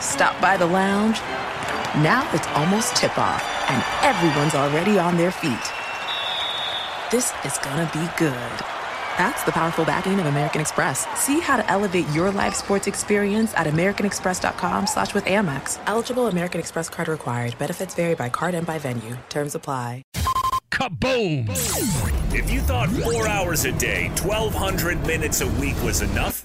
Stop by the lounge. Now it's almost tip off, and everyone's already on their feet. This is gonna be good. That's the powerful backing of American Express. See how to elevate your live sports experience at americanexpress.com slash with Amex. Eligible American Express card required. Benefits vary by card and by venue. Terms apply. Kaboom! If you thought four hours a day, 1,200 minutes a week was enough,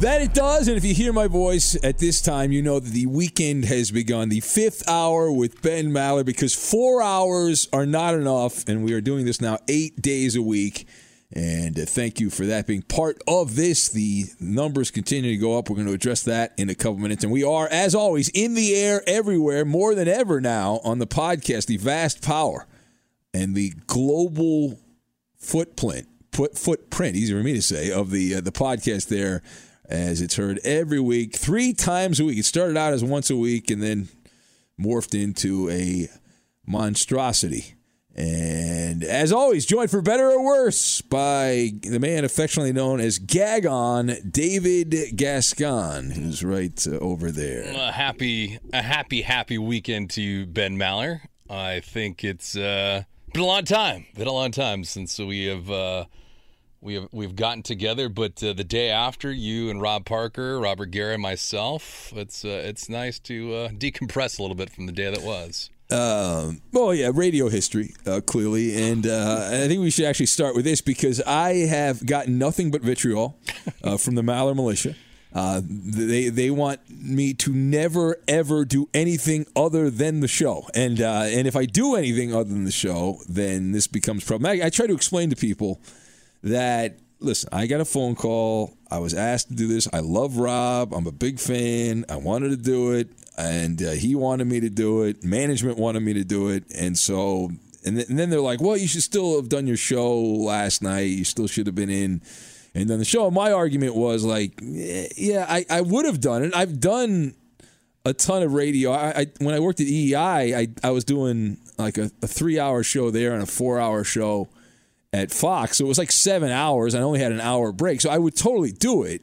That it does, and if you hear my voice at this time, you know that the weekend has begun. The fifth hour with Ben Maller, because four hours are not enough, and we are doing this now eight days a week. And uh, thank you for that being part of this. The numbers continue to go up. We're going to address that in a couple minutes. And we are, as always, in the air everywhere, more than ever now on the podcast, the vast power and the global footprint, foot, footprint, easy for me to say, of the uh, the podcast there as it's heard every week, three times a week. It started out as once a week and then morphed into a monstrosity. And as always, joined for better or worse by the man affectionately known as Gagon, David Gascon, who's right uh, over there. A happy, a happy, happy weekend to you, Ben Maller. I think it's uh, been a long time. Been a long time since we have uh, we have we've gotten together, but uh, the day after, you and Rob Parker, Robert Garrett, myself, it's uh, it's nice to uh, decompress a little bit from the day that was. Um, well, yeah, radio history, uh, clearly. And uh, I think we should actually start with this because I have gotten nothing but vitriol uh, from the Maller militia. Uh, they they want me to never ever do anything other than the show, and uh, and if I do anything other than the show, then this becomes problematic. I try to explain to people that listen, I got a phone call. I was asked to do this. I love Rob. I'm a big fan. I wanted to do it, and uh, he wanted me to do it. Management wanted me to do it, and so and, th- and then they're like, "Well, you should still have done your show last night. You still should have been in." And then the show. My argument was like, yeah, I, I would have done it. I've done a ton of radio. I, I when I worked at EEI, I I was doing like a, a three hour show there and a four hour show at Fox. So it was like seven hours. I only had an hour break. So I would totally do it.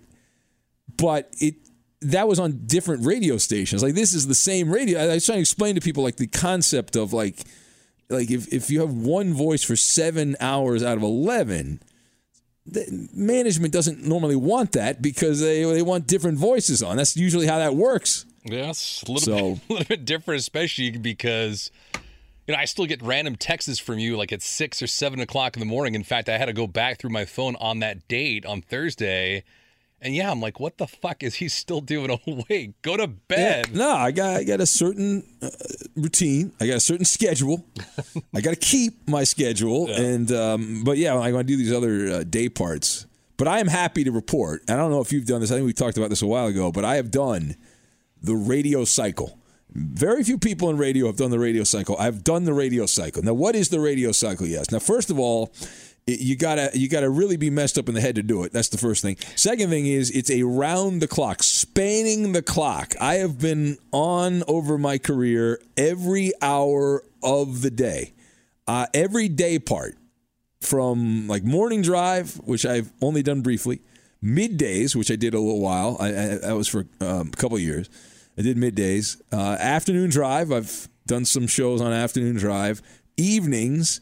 But it that was on different radio stations. Like this is the same radio. I was trying to explain to people like the concept of like like if, if you have one voice for seven hours out of eleven, the management doesn't normally want that because they they want different voices on. That's usually how that works. Yes, a little, so, bit, a little bit different, especially because you know, I still get random texts from you like at six or seven o'clock in the morning. In fact, I had to go back through my phone on that date on Thursday And yeah, I'm like, what the fuck is he still doing awake? Go to bed. Yeah, no, I got I got a certain uh, routine. I got a certain schedule. I got to keep my schedule, yeah. and um, but yeah, I want to do these other uh, day parts. But I am happy to report. I don't know if you've done this. I think we talked about this a while ago, but I have done the radio cycle. Very few people in radio have done the radio cycle. I've done the radio cycle. Now, what is the radio cycle? Yes. Now, first of all, you gotta you gotta really be messed up in the head to do it. That's the first thing. Second thing is it's a round the clock, spanning the clock. I have been on over my career every hour of the day, uh, every day part, from like morning drive, which I've only done briefly, middays, which I did a little while. I, I that was for um, a couple years. I did middays, uh, afternoon drive. I've done some shows on afternoon drive, evenings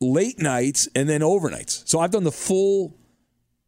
late nights, and then overnights. So I've done the full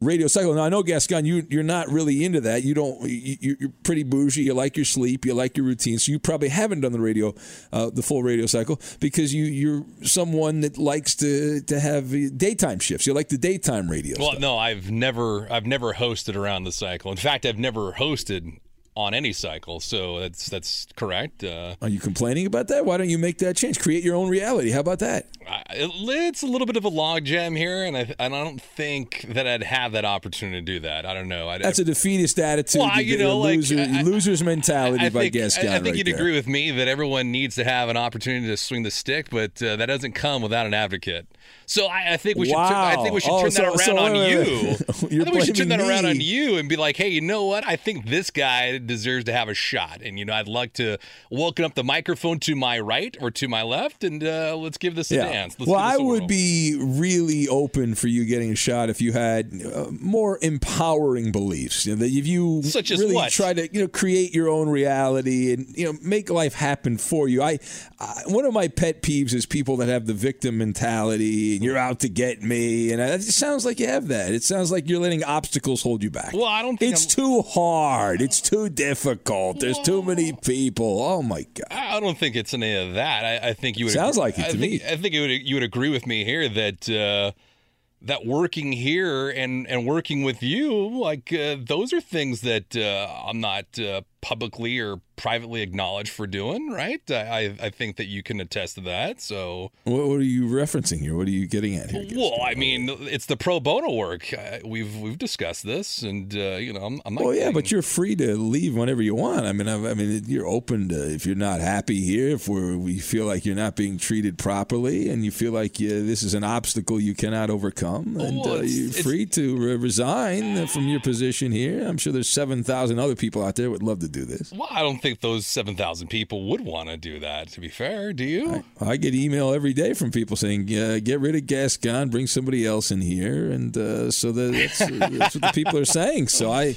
radio cycle. Now I know Gascon, you you're not really into that. You don't. You, are pretty bougie. You like your sleep. You like your routine. So you probably haven't done the radio, uh, the full radio cycle, because you you're someone that likes to to have daytime shifts. You like the daytime radio. Well, stuff. no, I've never I've never hosted around the cycle. In fact, I've never hosted on any cycle. So that's that's correct. Uh, Are you complaining about that? Why don't you make that change? Create your own reality. How about that? It's a little bit of a logjam here, and I, and I don't think that I'd have that opportunity to do that. I don't know. I, That's a defeatist attitude. Well, you know, like loser, I, loser's mentality I, by guess. I, I think right you'd there. agree with me that everyone needs to have an opportunity to swing the stick, but uh, that doesn't come without an advocate. So I, I think we should. Wow. Turn, I think we should oh, turn so, that around so, on you. I think we should turn that me. around on you and be like, hey, you know what? I think this guy deserves to have a shot, and you know, I'd like to welcome up the microphone to my right or to my left, and uh, let's give this a yeah. dance. Let's well, I would be really open for you getting a shot if you had uh, more empowering beliefs. You know, that if you Such as really what? try to you know create your own reality and you know make life happen for you. I, I one of my pet peeves is people that have the victim mentality and you're out to get me, and it sounds like you have that. It sounds like you're letting obstacles hold you back. Well, I don't think it's I'm- too hard. It's too difficult. There's too many people. Oh my god. I don't think it's any of that. I, I think you would Sounds agree, like it I to think, me. I think you would you would agree with me here that uh, that working here and and working with you, like uh, those are things that uh, I'm not uh, publicly or privately acknowledged for doing. Right? I I think that you can attest to that. So, What, what are you referencing here? What are you getting at here? well, I mean, it's the pro bono work. Uh, we've we've discussed this, and uh, you know, I'm, I'm not. Well, yeah, but you're free to leave whenever you want. I mean, I, I mean, you're open to if you're not happy here, if we're, we feel like you're not being treated properly, and you feel like this is an obstacle you cannot overcome, and Well, uh, you're free to re- resign from your position here. I'm sure there's seven thousand other people out there would love to do this. Well, I don't think those seven thousand people would want to do that. To be fair, do you? I get email every day from people saying, uh, "Get rid of Gascon, bring somebody else in here," and uh, so that, that's, that's what the people are saying. So I,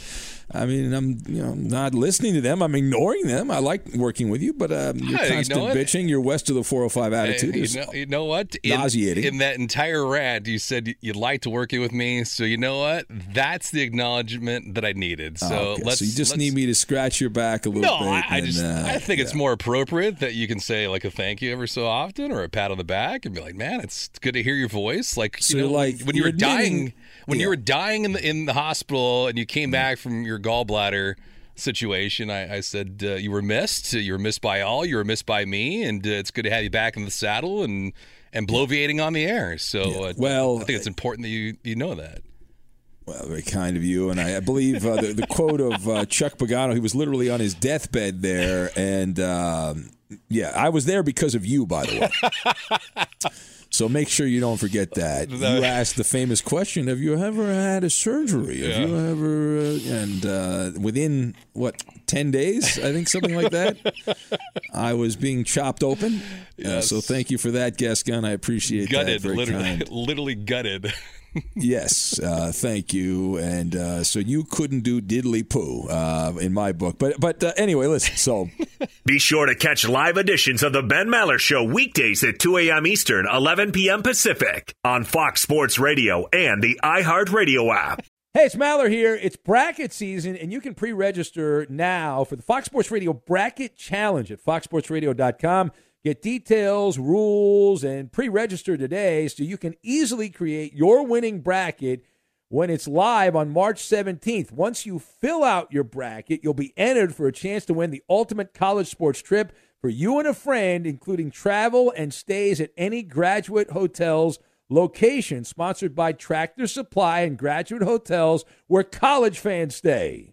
I mean, I'm you know not listening to them. I'm ignoring them. I like working with you, but um, your Hey, you know constant bitching, your west of the 405 attitude Hey, is you, know, you know what? In, nauseating. In that entire rant, you said you'd like to work with me. So you know what? That's the acknowledgement that I needed. So Oh, okay. let's. so you just need me to scratch your back a little No, bit. I, I just uh, I think it's more appropriate that you can say like a thank you ever so often or a pat on the back and be like, man, it's good to hear your voice. Like, So you know, like- when you you're were dying, when you were dying in the in the hospital and you came back from your gallbladder situation, I, I said uh, you were missed. You were missed by all. You were missed by me, and uh, it's good to have you back in the saddle and and bloviating on the air. So, uh, Well, I think it's important that you you know that. Well, very kind of you. And I, I believe uh, the, the quote of uh, Chuck Pagano, he was literally on his deathbed there. And um, yeah, I was there because of you, by the way. so make sure you don't forget that. You asked the famous question Have you ever had a surgery? Have you ever. Uh, and uh, within, what, 10 days? I think something like that. I was being chopped open. Uh, so thank you for that, Gascon. I appreciate Gutted, that. Very literally, kind. literally gutted. Yes, uh, thank you. And uh, so you couldn't do diddly poo uh, in my book, but but uh, anyway, listen. So Be sure to catch live editions of The Ben Maller Show weekdays at 2 a.m. Eastern, 11 p.m. Pacific on Fox Sports Radio and the iHeartRadio app. Hey, it's Maller here. It's bracket season, and you can pre register now for the Fox Sports Radio Bracket Challenge at foxsportsradio.com. Get details, rules, and pre register today so you can easily create your winning bracket when it's live on March 17th. Once you fill out your bracket, you'll be entered for a chance to win the ultimate college sports trip for you and a friend, including travel and stays at any graduate hotels location sponsored by Tractor Supply and Graduate Hotels where college fans stay.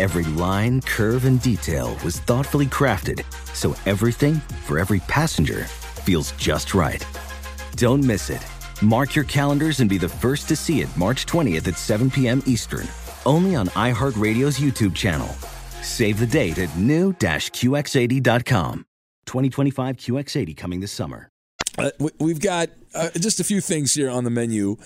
Every line, curve, and detail was thoughtfully crafted so everything for every passenger feels just right. Don't miss it. Mark your calendars and be the first to see it March 20th at 7 p.m. Eastern, only on iHeartRadio's YouTube channel. Save the date at new-QX80.com. 2025 QX80 coming this summer. Uh, we- we've got uh, just a few things here on the menu.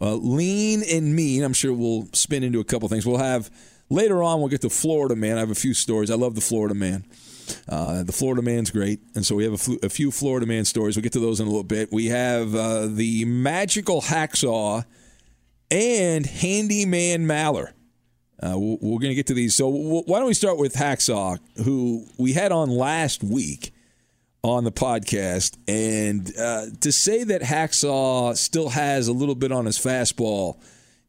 Uh, lean and mean. I'm sure we'll spin into a couple things. We'll have later on. We'll get to Florida man. I have a few stories. I love the Florida man. Uh, the Florida man's great, and so we have a, flu- a few Florida man stories. We'll get to those in a little bit. We have uh, the magical hacksaw and handyman Maller. Uh, we're going to get to these. So why don't we start with Hacksaw, who we had on last week on the podcast, and uh, to say that Hacksaw still has a little bit on his fastball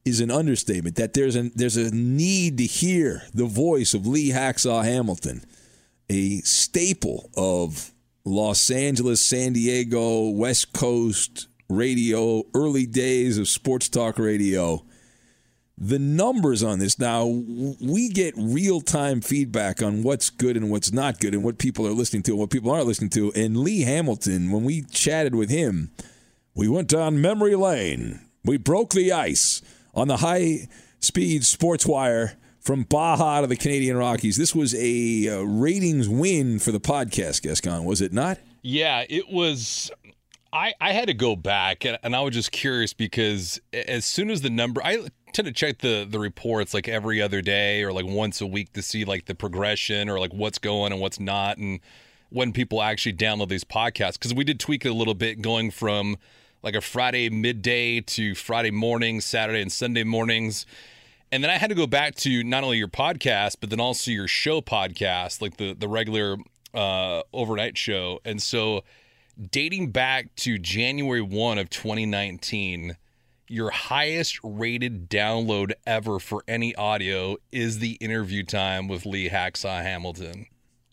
is an understatement. That there's a there's a need to hear the voice of Lee Hacksaw Hamilton, a staple of Los Angeles, San Diego, West Coast radio, early days of sports talk radio. The numbers on this now we get real-time feedback on what's good and what's not good and what people are listening to and what people aren't listening to. And lee hamilton when we chatted with him we went down memory lane. We broke the ice on the high speed sports wire from baja to the canadian rockies this was a uh, ratings win for the podcast gascon was it not Yeah, it was. I, I had to go back and, and I was just curious because as soon as the number, I tend to check the the reports like every other day or like once a week to see like the progression or like what's going and what's not and when people actually download these podcasts because we did tweak it a little bit going from like a Friday midday to Friday morning, Saturday and Sunday mornings. And then I had to go back to not only your podcast, but then also your show podcast, like the the regular uh, overnight show. And so, dating back to January one of 2019, your highest rated download ever for any audio is the interview time with Lee Hacksaw Hamilton.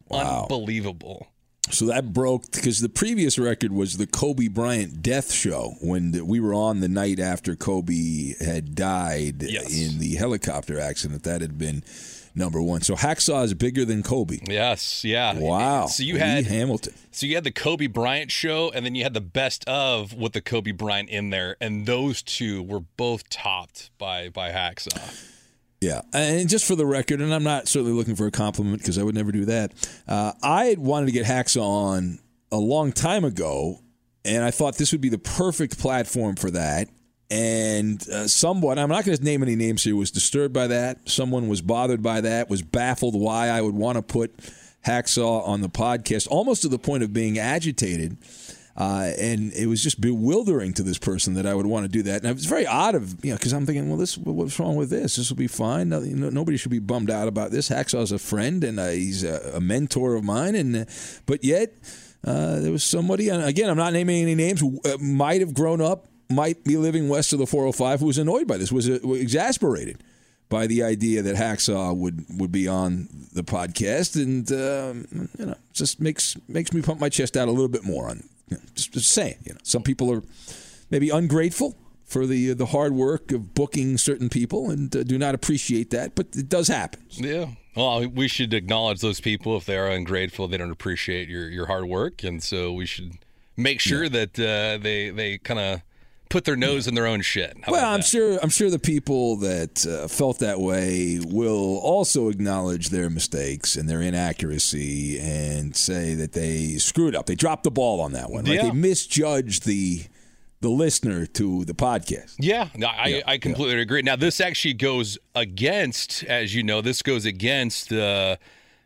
Wow. Unbelievable. So that broke because the previous record was the Kobe Bryant death show when the, we were on the night after Kobe had died Yes. in the helicopter accident. That had been number one. So Hacksaw is bigger than Kobe. Yes, yeah. Wow. So you Lee had Hamilton. So you had the Kobe Bryant show, and then you had the best of with the Kobe Bryant in there, and those two were both topped by by Hacksaw. Yeah, and just for the record, and I'm not certainly looking for a compliment because I would never do that. Uh, I had wanted to get Hacksaw on a long time ago, and I thought this would be the perfect platform for that. And uh, someone, I'm not going to name any names here, was disturbed by that. Someone was bothered by that, was baffled why I would want to put Hacksaw on the podcast, almost to the point of being agitated. Uh, and it was just bewildering to this person that I would want to do that. And it was very odd of you know because I'm thinking, well, this what's wrong with this? This will be fine. Nobody should be bummed out about this. Hacksaw's a friend and uh, he's a, a, mentor of mine, and uh, but yet uh, there was somebody. And again, I'm not naming any names. Uh, might have grown up, might be living west of the 405, who was annoyed by this, was uh, exasperated by the idea that Hacksaw would, would be on the podcast, and um, you know, just makes makes me pump my chest out a little bit more on you know, just, just saying, you know, some people are maybe ungrateful for the the hard work of booking certain people and uh, do not appreciate that, but it does happen. Yeah. Well, we should acknowledge those people if they are ungrateful. They don't appreciate your, your hard work, and so we should make sure yeah. that uh, they they kind of put their nose in their own shit. How well, I'm sure I'm sure the people that uh, felt that way will also acknowledge their mistakes and their inaccuracy and say that they screwed up. They dropped the ball on that one. Right? Yeah. They misjudged the the listener to the podcast. Yeah, I, yeah, I completely yeah. agree. Now, this actually goes against, as you know, this goes against uh,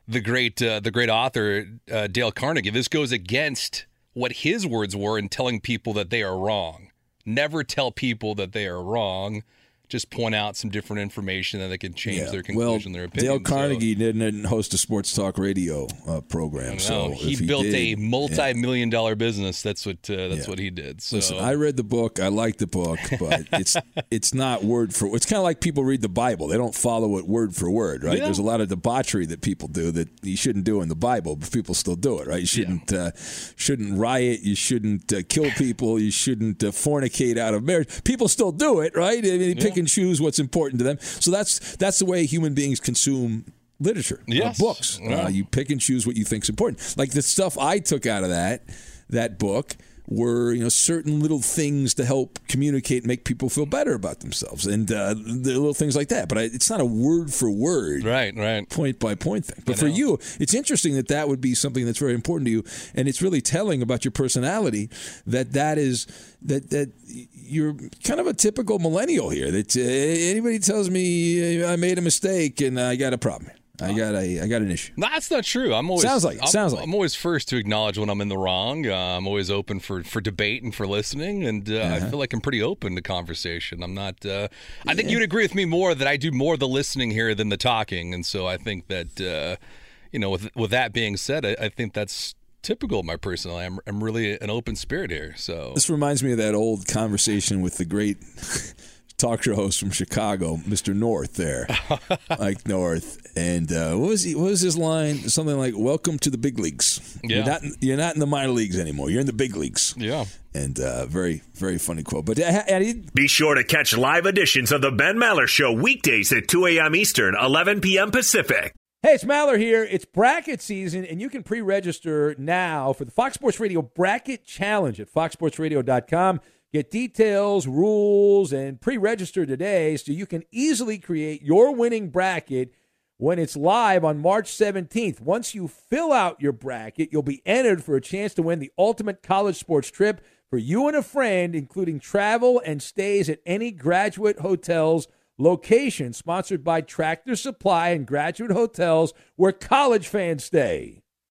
the great uh, the great author uh, Dale Carnegie. This goes against what his words were in telling people that they are wrong never tell people that they are wrong. Just point out some different information that they can change yeah. their conclusion, well, their opinion. Dale Carnegie so, didn't host a sports talk radio uh, program, so he, he built did, a multi-million yeah. dollar business. That's what uh, that's yeah. what he did. So. Listen, I read the book. I like the book, but it's it's not word for. It's kind of like people read the Bible. They don't follow it word for word, right? There's a lot of debauchery that people do that you shouldn't do in the Bible, but people still do it, right? You shouldn't uh, shouldn't riot. You shouldn't uh, kill people. You shouldn't uh, fornicate out of marriage. People still do it, right? I mean, pick and choose what's important to them. So that's that's the way human beings consume literature, uh, yes. books. Yeah. Uh, you pick and choose what you think is important. Like the stuff I took out of that that book were you know certain little things to help communicate, and make people feel better about themselves, and uh, the little things like that. But I, it's not a word for word, right, right, point by point thing. But for you, it's interesting that that would be something that's very important to you, and it's really telling about your personality that that is that that you're kind of a typical millennial here. That uh, anybody tells me I made a mistake and I got a problem. I got a I got an issue. That's not true. I'm always sounds like it. I'm, sounds like I'm always first to acknowledge when I'm in the wrong. Uh, I'm always open for for debate and for listening, and uh, uh-huh. I feel like I'm pretty open to conversation. I'm not. Uh, I think you'd agree with me more that I do more the listening here than the talking, and so I think that uh, you know, with with that being said, I, I think that's typical of my personality. I'm, I'm really an open spirit here. So this reminds me of that old conversation with the great talk show host from Chicago, Mr. North there, Mike North. And uh, what was he? What was his line? Something like "Welcome to the big leagues." Yeah. You're not, you're not in the minor leagues anymore. You're in the big leagues. Yeah. And uh, very, very funny quote. But uh, be sure to catch live editions of the Ben Maller Show weekdays at 2 a.m. Eastern, 11 p.m. Pacific. Hey, it's Maller here. It's bracket season, and you can pre-register now for the Fox Sports Radio Bracket Challenge at foxsportsradio.com. Get details, rules, and pre register today so you can easily create your winning bracket when it's live on March 17th. Once you fill out your bracket, you'll be entered for a chance to win the ultimate college sports trip for you and a friend, including travel and stays at any graduate hotels location sponsored by Tractor Supply and Graduate Hotels where college fans stay.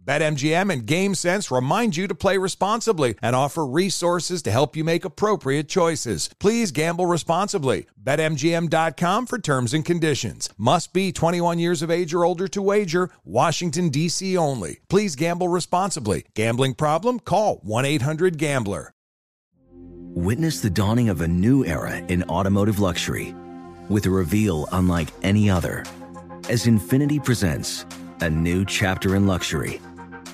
BetMGM and GameSense remind you to play responsibly and offer resources to help you make appropriate choices. Please gamble responsibly. BetMGM.com for terms and conditions. Must be 21 years of age or older to wager. Washington, D.C. only. Please gamble responsibly. Gambling problem? Call 1 800 Gambler. Witness the dawning of a new era in automotive luxury with a reveal unlike any other as Infiniti presents a new chapter in luxury,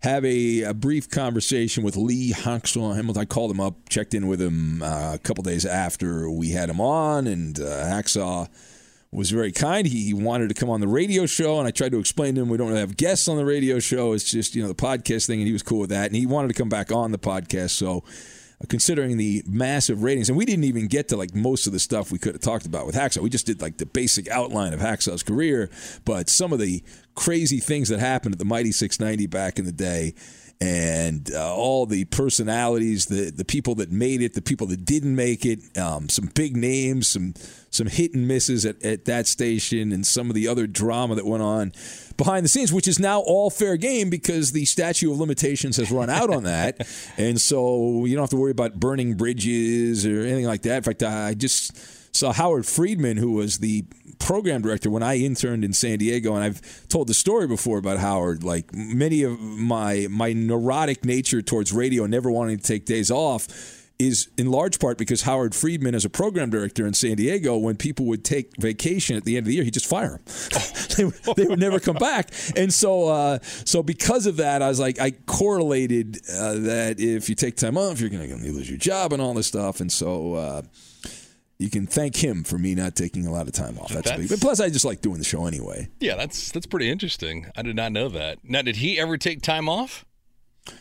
have a, a brief conversation with Lee Hacksaw Hamilton. I called him up, checked in with him uh, a couple days after we had him on, and uh, Hacksaw was very kind. He wanted to come on the radio show, and I tried to explain to him we don't really have guests on the radio show. It's just you know the podcast thing, and he was cool with that. And he wanted to come back on the podcast, so considering the massive ratings, and we didn't even get to like most of the stuff we could have talked about with Hacksaw. We just did like the basic outline of Hacksaw's career, but some of the crazy things that happened at the Mighty 690 back in the day. And uh, all the personalities, the the people that made it, the people that didn't make it, um, some big names, some some hit and misses at, at that station, and some of the other drama that went on behind the scenes, which is now all fair game because the statute of limitations has run out on that. and so you don't have to worry about burning bridges or anything like that. In fact, I just saw Howard Friedman, who was the program director when I interned in San Diego, and I've told the story before about Howard. Like many of my my neurotic nature towards radio, never wanting to take days off is in large part because Howard Friedman, as a program director in San Diego, when people would take vacation at the end of the year, he'd just fire them. they, would, they, would never come back. And so, uh, so because of that, I was like, I correlated uh, that if you take time off, you're going to lose your job and all this stuff. And so. Uh, you can thank him for me not taking a lot of time off. That's, that's big. But plus, I just like doing the show anyway. Yeah, that's that's pretty interesting. I did not know that. Now, did he ever take time off?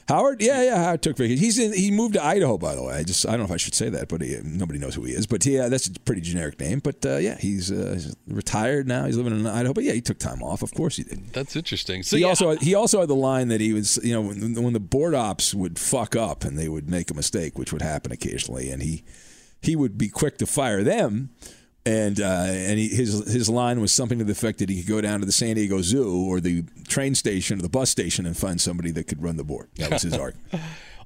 Howard, yeah, yeah, Howard took vacation. He's in. He moved to Idaho, by the way. I just I don't know if I should say that, but he, nobody knows who he is. But yeah, that's a pretty generic name. But uh, yeah, he's, uh, he's, retired now. He's living in Idaho. But yeah, he took time off. Of course he did. That's interesting. So he yeah, also he also had the line that he was you know when, when the board ops would fuck up and they would make a mistake, which would happen occasionally, and he he would be quick to fire them and uh, and he, his his line was something to the effect that he could go down to the San Diego Zoo or the train station or the bus station and find somebody that could run the board. That was his argument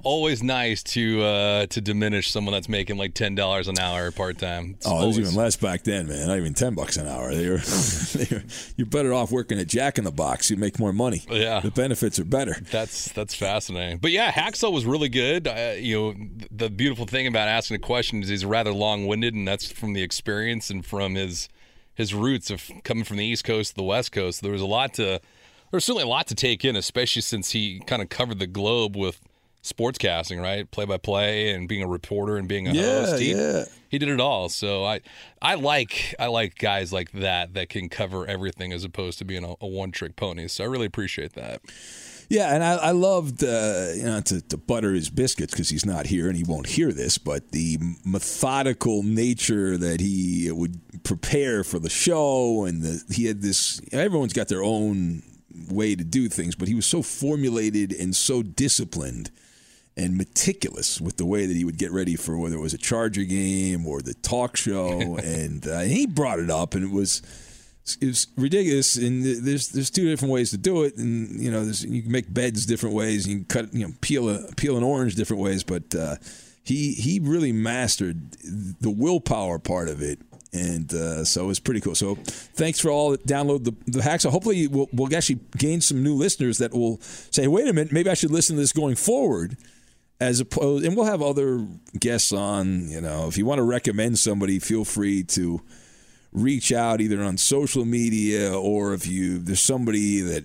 always nice to uh, to diminish someone that's making like ten dollars an hour part time. Oh, it was even less back then, man. Not even ten bucks an hour. They were, they were, you're better off working at Jack in the Box. You make more money. Yeah, the benefits are better. That's that's fascinating. But yeah, Hacksaw was really good. Uh, you know, the beautiful thing about asking a question is he's rather long winded, and that's from the experience and from his his roots of coming from the East Coast to the West Coast. There was a lot to there's certainly a lot to take in, especially since he kind of covered the globe with sportscasting, right? Play by play and being a reporter and being a yeah, host. He, yeah. he did it all. So I I like I like guys like that that can cover everything as opposed to being a, a one trick pony. So I really appreciate that. Yeah, and I, I loved uh, you know to, to butter his biscuits because he's not here and he won't hear this, but the methodical nature that he would prepare for the show, and the, he had this. Everyone's got their own way to do things, but he was so formulated and so disciplined and meticulous with the way that he would get ready for whether it was a Charger game or the talk show, and uh, he brought it up, and it was it was ridiculous. And there's there's two different ways to do it, and you know you can make beds different ways, you can cut you know peel a peel an orange different ways, but uh, he he really mastered the willpower part of it. And uh, so it was pretty cool. So thanks for all that download the, the hacksaw. Hopefully we'll, we'll actually gain some new listeners that will say, wait a minute, maybe I should listen to this going forward as opposed, and we'll have other guests on. You know, if you want to recommend somebody, feel free to reach out either on social media or if you there's somebody that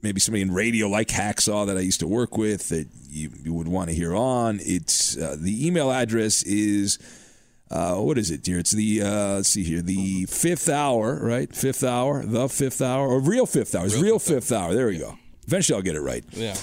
maybe somebody in radio like Hacksaw that I used to work with that you, you would want to hear on. It's uh, the email address is uh, what is it, dear? It's the uh, let's see here, the fifth hour, right? Fifth hour, the fifth hour, or real fifth hour. It's real, real fifth, fifth hour. There we go. Eventually, I'll get it right. Yeah.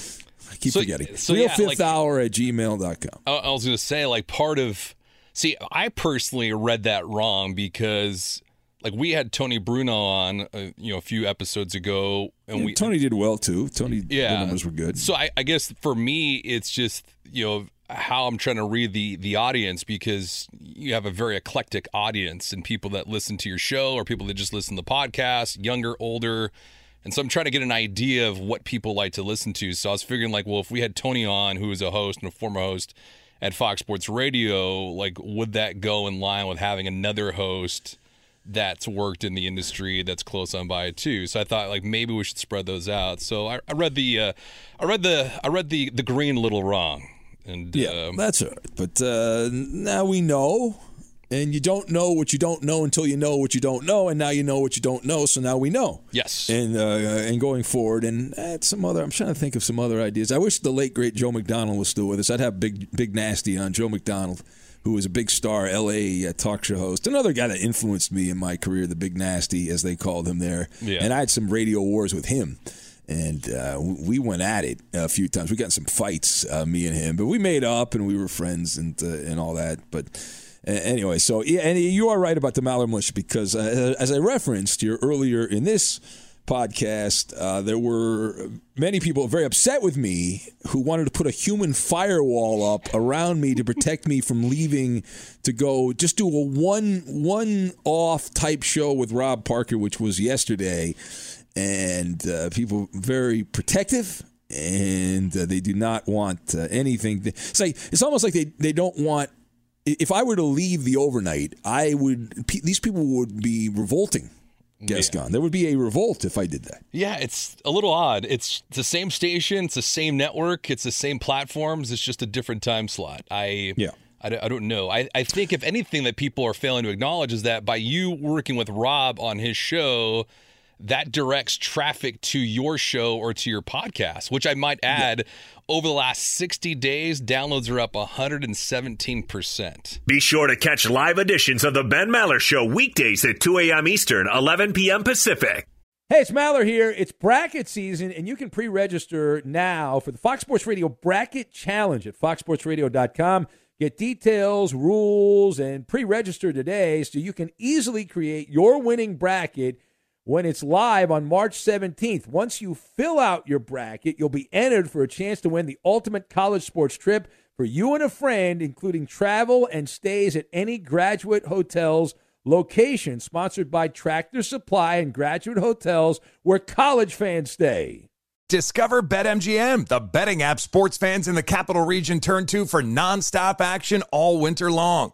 I keep so, forgetting. So real yeah, fifth like, hour at gmail.com. I, I was going to say, like, part of see, I personally read that wrong because like we had Tony Bruno on, uh, you know, a few episodes ago, and yeah, we Tony did well too. Tony, yeah, numbers were good. So I, I guess for me, it's just you know how I'm trying to read the the audience because you have a very eclectic audience and people that listen to your show or people that just listen to the podcast, younger, older. And so I'm trying to get an idea of what people like to listen to. So I was figuring like, well, if we had Tony on, who is a host and a former host at Fox Sports Radio, like would that go in line with having another host that's worked in the industry that's close on by too. So I thought like maybe we should spread those out. So I, I read the uh, I read the I read the the green a little wrong. And yeah, uh, that's all right. But uh, now we know, and you don't know what you don't know until you know what you don't know, and now you know what you don't know. So now we know. Yes. And uh, and going forward, and add some other. I'm trying to think of some other ideas. I wish the late great Joe McDonnell was still with us. I'd have big big nasty on Joe McDonnell who was a big star LA uh, talk show host. Another guy that influenced me in my career, the Big Nasty, as they called him there. Yeah. And I had some radio wars with him. And uh, we went at it a few times. We got in some fights, uh, me and him, but we made up and we were friends and uh, and all that. But anyway, so yeah, and you are right about the Militia because uh, as I referenced here earlier in this podcast, uh, there were many people very upset with me who wanted to put a human firewall up around me to protect me from leaving to go just do a one one off type show with Rob Parker, which was yesterday, and uh, people very protective. And uh, they do not want uh, anything. It's like it's almost like they, they don't want if I were to leave the overnight, I would. These people would be revolting guest yeah. gone. There would be a revolt if I did that. Yeah, it's a little odd. It's the same station, it's the same network, it's the same platforms. It's just a different time slot. I yeah. I, I don't know. I, I think if anything that people are failing to acknowledge is that by you working with Rob on his show, that directs traffic to your show or to your podcast, which I might add yeah. over the last 60 days, downloads are up 117%. Be sure to catch live editions of The Ben Maller Show weekdays at 2 a.m. Eastern, 11 p.m. Pacific. Hey, it's Maller here. It's bracket season, and you can pre register now for the Fox Sports Radio Bracket Challenge at foxsportsradio.com. Get details, rules, and pre register today so you can easily create your winning bracket when it's live on March 17th. Once you fill out your bracket, you'll be entered for a chance to win the ultimate college sports trip for you and a friend, including travel and stays at any graduate hotels location sponsored by Tractor Supply and graduate hotels where college fans stay. Discover BetMGM, the betting app sports fans in the capital region turn to for nonstop action all winter long.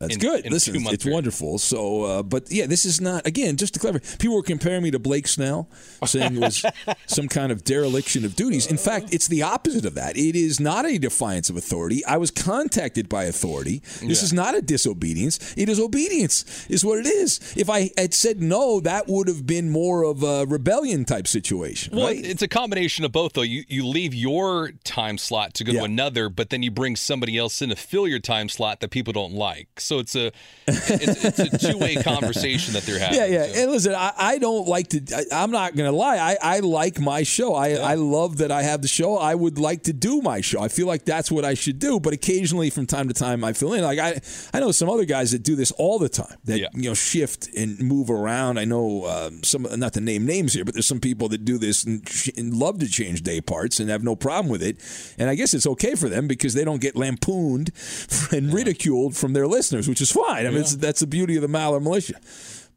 That's In- good. in Listen, it's, period. wonderful. So, uh, but yeah, this is not again just to clever. People were comparing me to Blake Snell, saying it was some kind of dereliction of duties. In fact, it's the opposite of that. It is not a defiance of authority. I was contacted by authority. This is not a disobedience. It is obedience. Is what it is. If I had said no, that would have been more of a rebellion type situation, Well, right? it's a combination of both, though. You you leave your time slot to go Yeah. to another, but then you bring somebody else in to fill your time slot that people don't like. So it's a it's, it's a two way conversation that they're having. Yeah, yeah. So- And listen, I, I don't like to. I, I'm not going to lie. I, I like my show. I, I love that I have the show. I would like to do my show. I feel like that's what I should do. But occasionally, from time to time, I fill in. Like I, I know some other guys that do this all the time. That Yeah. you know shift and move around. I know um, some. Not to name names here, but there's some people that do this and, and love to change day parts and have no problem with it. And I guess it's okay for them because they don't get lampooned and ridiculed from their listeners, which is fine. I mean, it's, that's the beauty of the Maller Militia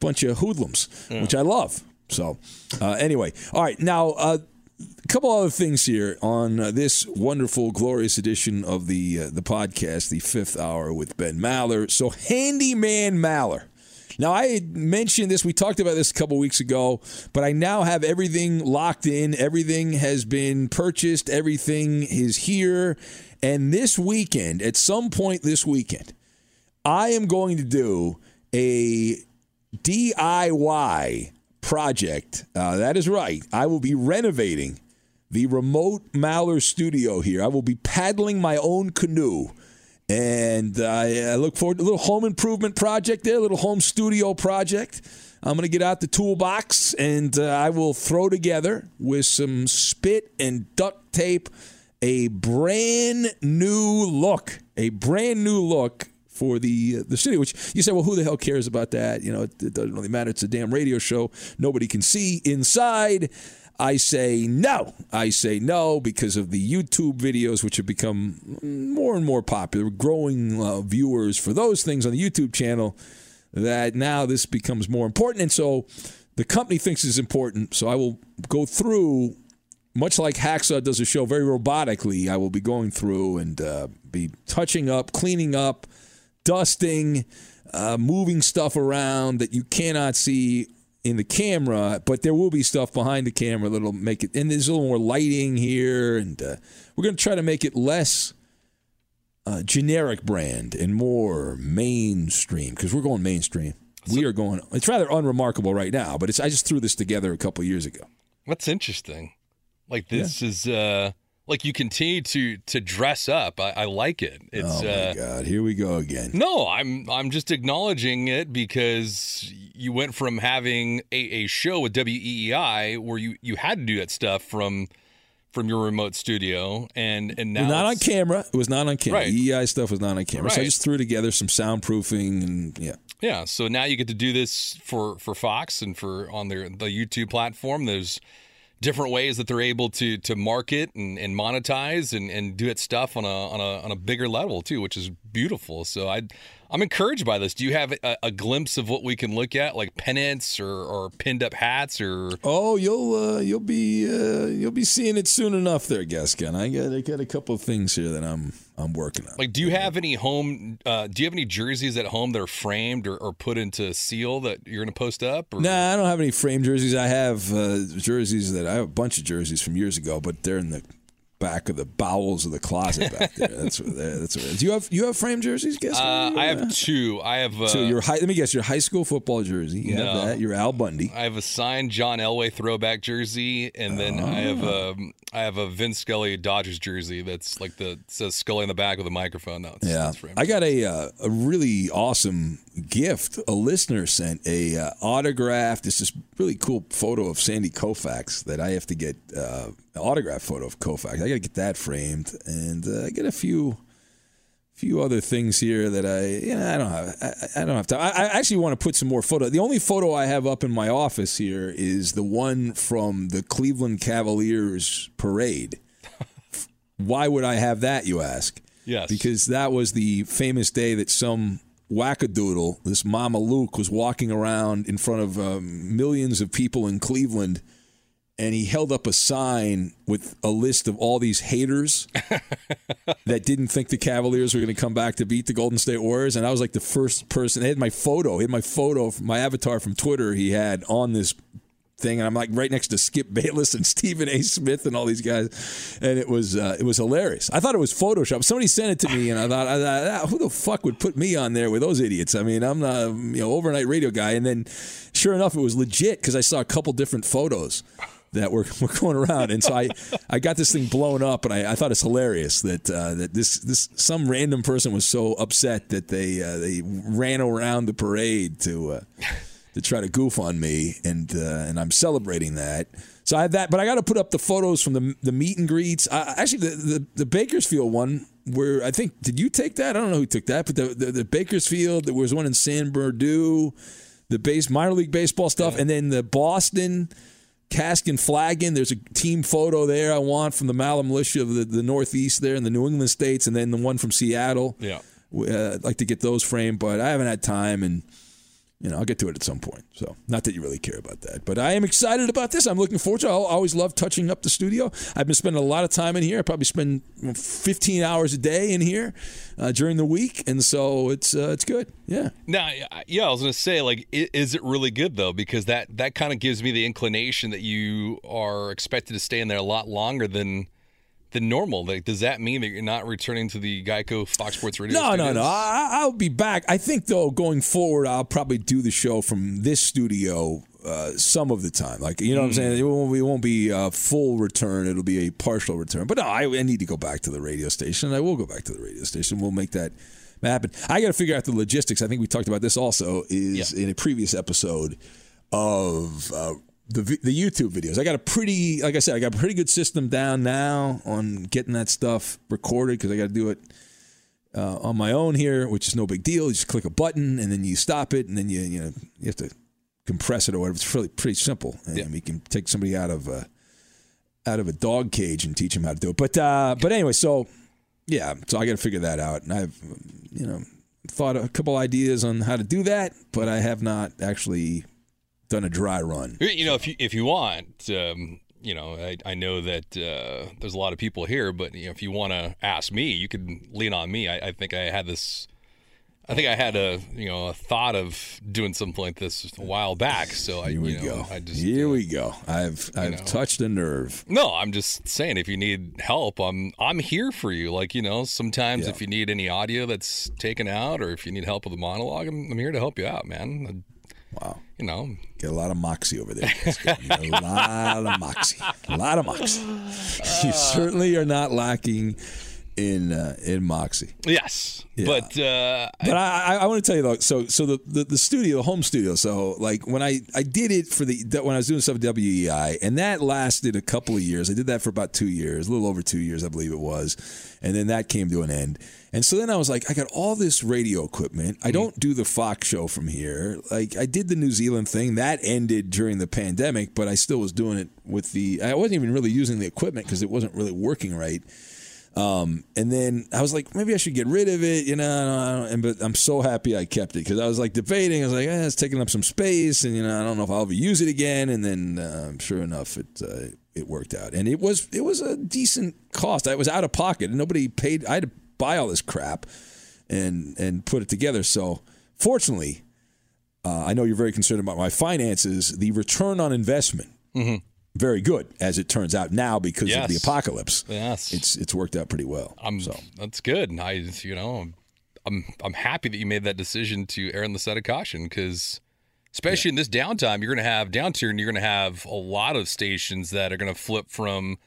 bunch of hoodlums, which I love. So, uh, anyway, all right. Now, uh, a couple other things here on uh, this wonderful, glorious edition of the uh, the podcast, the fifth hour with Ben Maller. So, Handyman Maller. Now, I had mentioned this. We talked about this a couple weeks ago, but I now have everything locked in. Everything has been purchased. Everything is here. And this weekend, at some point this weekend, I am going to do a DIY project. Uh, that is right. I will be renovating the remote Maller studio here. I will be paddling my own canoe. And I, I look forward to a little home improvement project there, a little home studio project. I'm going to get out the toolbox and uh, I will throw together with some spit and duct tape a brand new look, a brand new look for the uh, the studio. Which you say, well, who the hell cares about that? You know, it, it doesn't really matter. It's a damn radio show. Nobody can see inside. I say no. I say no because of the YouTube videos, which have become more and more popular, growing uh, viewers for those things on the YouTube channel. That now this becomes more important, and so the company thinks it's important. So I will go through much like Hacksaw does a show very robotically, I will be going through and uh, be touching up, cleaning up, dusting, uh, moving stuff around that you cannot see in the camera, but there will be stuff behind the camera that'll make it. And there's a little more lighting here, and uh, we're going to try to make it less uh, generic brand and more mainstream because we're going mainstream. we are going. It's rather unremarkable right now, but it's. I just threw this together a couple years ago. That's interesting. Like this is uh like you continue to to dress up. I, I like it. It's oh my uh God! Here we go again. no, I'm I'm just acknowledging it because you went from having a, a show with WEEI where you you had to do that stuff from from your remote studio and and now not on camera. It was not on camera. Right. EI stuff was not on camera. So I just threw together some soundproofing and yeah. Yeah, so now you get to do this for for Fox and for on their the YouTube platform. There's different ways that they're able to to market and, and monetize and, and do it stuff on a on a on a bigger level too, which is beautiful. So I I'm encouraged by this. Do you have a, a glimpse of what we can look at, like pennants or, or pinned up hats or Oh, you'll uh, you'll be uh, you'll be seeing it soon enough, there, Gascon. I got I got a couple of things here that I'm I'm working on. like do you have any home uh, do you have any jerseys at home that are framed or, or put into seal that you're gonna post up or Nah, I don't have any frame jerseys. I have uh, jerseys that I have a bunch of jerseys from years ago, but they're in the back of the bowels of the closet back there. That's what that's what it is. Do you have you have frame jerseys? Guess uh, I have two. I have uh, So your high, let me guess your high school football jersey. You have No. that. Your Al Bundy. I have a signed John Elway throwback jersey, and then I have a I have a Vin Scully Dodgers jersey that's like the says Scully in the back with a microphone. No, it's, Yeah, it's. I got a uh, a really awesome gift. A listener sent a uh, autographed. This is really cool photo of Sandy Koufax that I have to get uh, autograph photo of Koufax. I got to get that framed and uh, I get a few few other things here that I, you know, I don't have. I, I don't have time. I, I actually want to put some more photo. The only photo I have up in my office here is the one from the Cleveland Cavaliers parade. Why would I have that? You ask. Yes. Because that was the famous day that some wackadoodle, this Mama Luke, was walking around in front of um, millions of people in Cleveland, and he held up a sign with a list of all these haters that didn't think the Cavaliers were going to come back to beat the Golden State Warriors. And I was like the first person. They had my photo, he had my photo, my avatar from Twitter. He had on this thing, and I'm like right next to Skip Bayless and Stephen A. Smith and all these guys, and it was uh, it was hilarious. I thought it was Photoshop. Somebody sent it to me, and I thought, I thought ah, who the fuck would put me on there with those idiots? I mean, I'm not you know overnight radio guy, and then sure enough, it was legit because I saw a couple different photos. That were, were going around, and so I, I got this thing blown up, and I, I thought it's hilarious that uh, that this this some random person was so upset that they uh, they ran around the parade to uh, to try to goof on me, and uh, and I'm celebrating that. So I have that, but I got to put up the photos from the the meet and greets. I, actually, the, the the Bakersfield one, where I think did you take that? I don't know who took that, but the the, the Bakersfield there was one in San Bernardino, the base minor league baseball stuff, and then the Boston. Cask and Flagon. There's a team photo there I want from the Maller Militia of the, the Northeast there in the New England states, and then the one from Seattle. Yeah. Uh, I'd like to get those framed, but I haven't had time, and you know I'll get to it at some point. So not that you really care about that, but I am excited about this. I'm looking forward to. it. I always love touching up the studio. I've been spending a lot of time in here. I probably spend 15 hours a day in here uh, during the week, and so it's uh, it's good. Yeah. Now, yeah, I was gonna say, like, is it really good though? Because that that kind of gives me the inclination that you are expected to stay in there a lot longer than than normal. Like, does that mean that you're not returning to the Geico Fox Sports Radio? No, no, studios? no. I, I'll be back. I think though, going forward, I'll probably do the show from this studio. Uh, some of the time, like you know what I'm saying, it won't, it won't be a full return. It'll be a partial return. But no, I, I need to go back to the radio station. I will go back to the radio station. We'll make that happen. I got to figure out the logistics. I think we talked about this also is in a previous episode of uh, the the YouTube videos. I got a pretty, like I said, I got a pretty good system down now on getting that stuff recorded because I got to do it uh, on my own here, which is no big deal. You just click a button and then you stop it, and then you you know you have to compress it or whatever. It's really pretty simple, and we can take somebody out of a out of a dog cage and teach them how to do it. But uh, but anyway, so yeah, so I got to figure that out, and I've you know thought a couple ideas on how to do that, but I have not actually done a dry run. You know, if you if you want, um, you know, I, I know that uh, there's a lot of people here, but you know, if you want to ask me, you can lean on me. I, I think I had this. I think I had a you know a thought of doing something like this a while back. So I Here we you know, go. I just Here we go. I've I've touched a nerve. No, I'm just saying if you need help, I'm I'm here for you. Like you know, sometimes if you need any audio that's taken out, or if you need help with a monologue, I'm, I'm here to help you out, man. Wow. You know, Get a lot of moxie over there. a lot of moxie. A lot of moxie. You certainly are not lacking in uh, in moxie. yes, Yeah. but uh, But I, I, I want to tell you though. So, so the, the the studio, the home studio. So, like when I I did it for the when I was doing stuff at WEEI, and that lasted a couple of years. I did that for about two years, a little over two years, I believe it was, and then that came to an end. And so then I was like, I got all this radio equipment. I don't do the Fox show from here. Like I did the New Zealand thing that ended during the pandemic, but I still was doing it with the. I wasn't even really using the equipment because it wasn't really working right. Um, and then I was like, maybe I should get rid of it, you know. And but I'm so happy I kept it because I was like debating. I was like, eh, it's taking up some space, and you know, I don't know if I'll ever use it again. And then, uh, sure enough, it uh, it worked out, and it was it was a decent cost. I was out of pocket, and nobody paid. I had to buy all this crap and and put it together. So fortunately, uh, I know you're very concerned about my finances. The return on investment. Very good, as it turns out now because of the apocalypse. Yes. it's it's worked out pretty well. I'm so that's good. And I, you know, I'm I'm happy that you made that decision to err on the side of caution because, especially in this downtime, you're going to have downturn. You're going to have a lot of stations that are going to flip from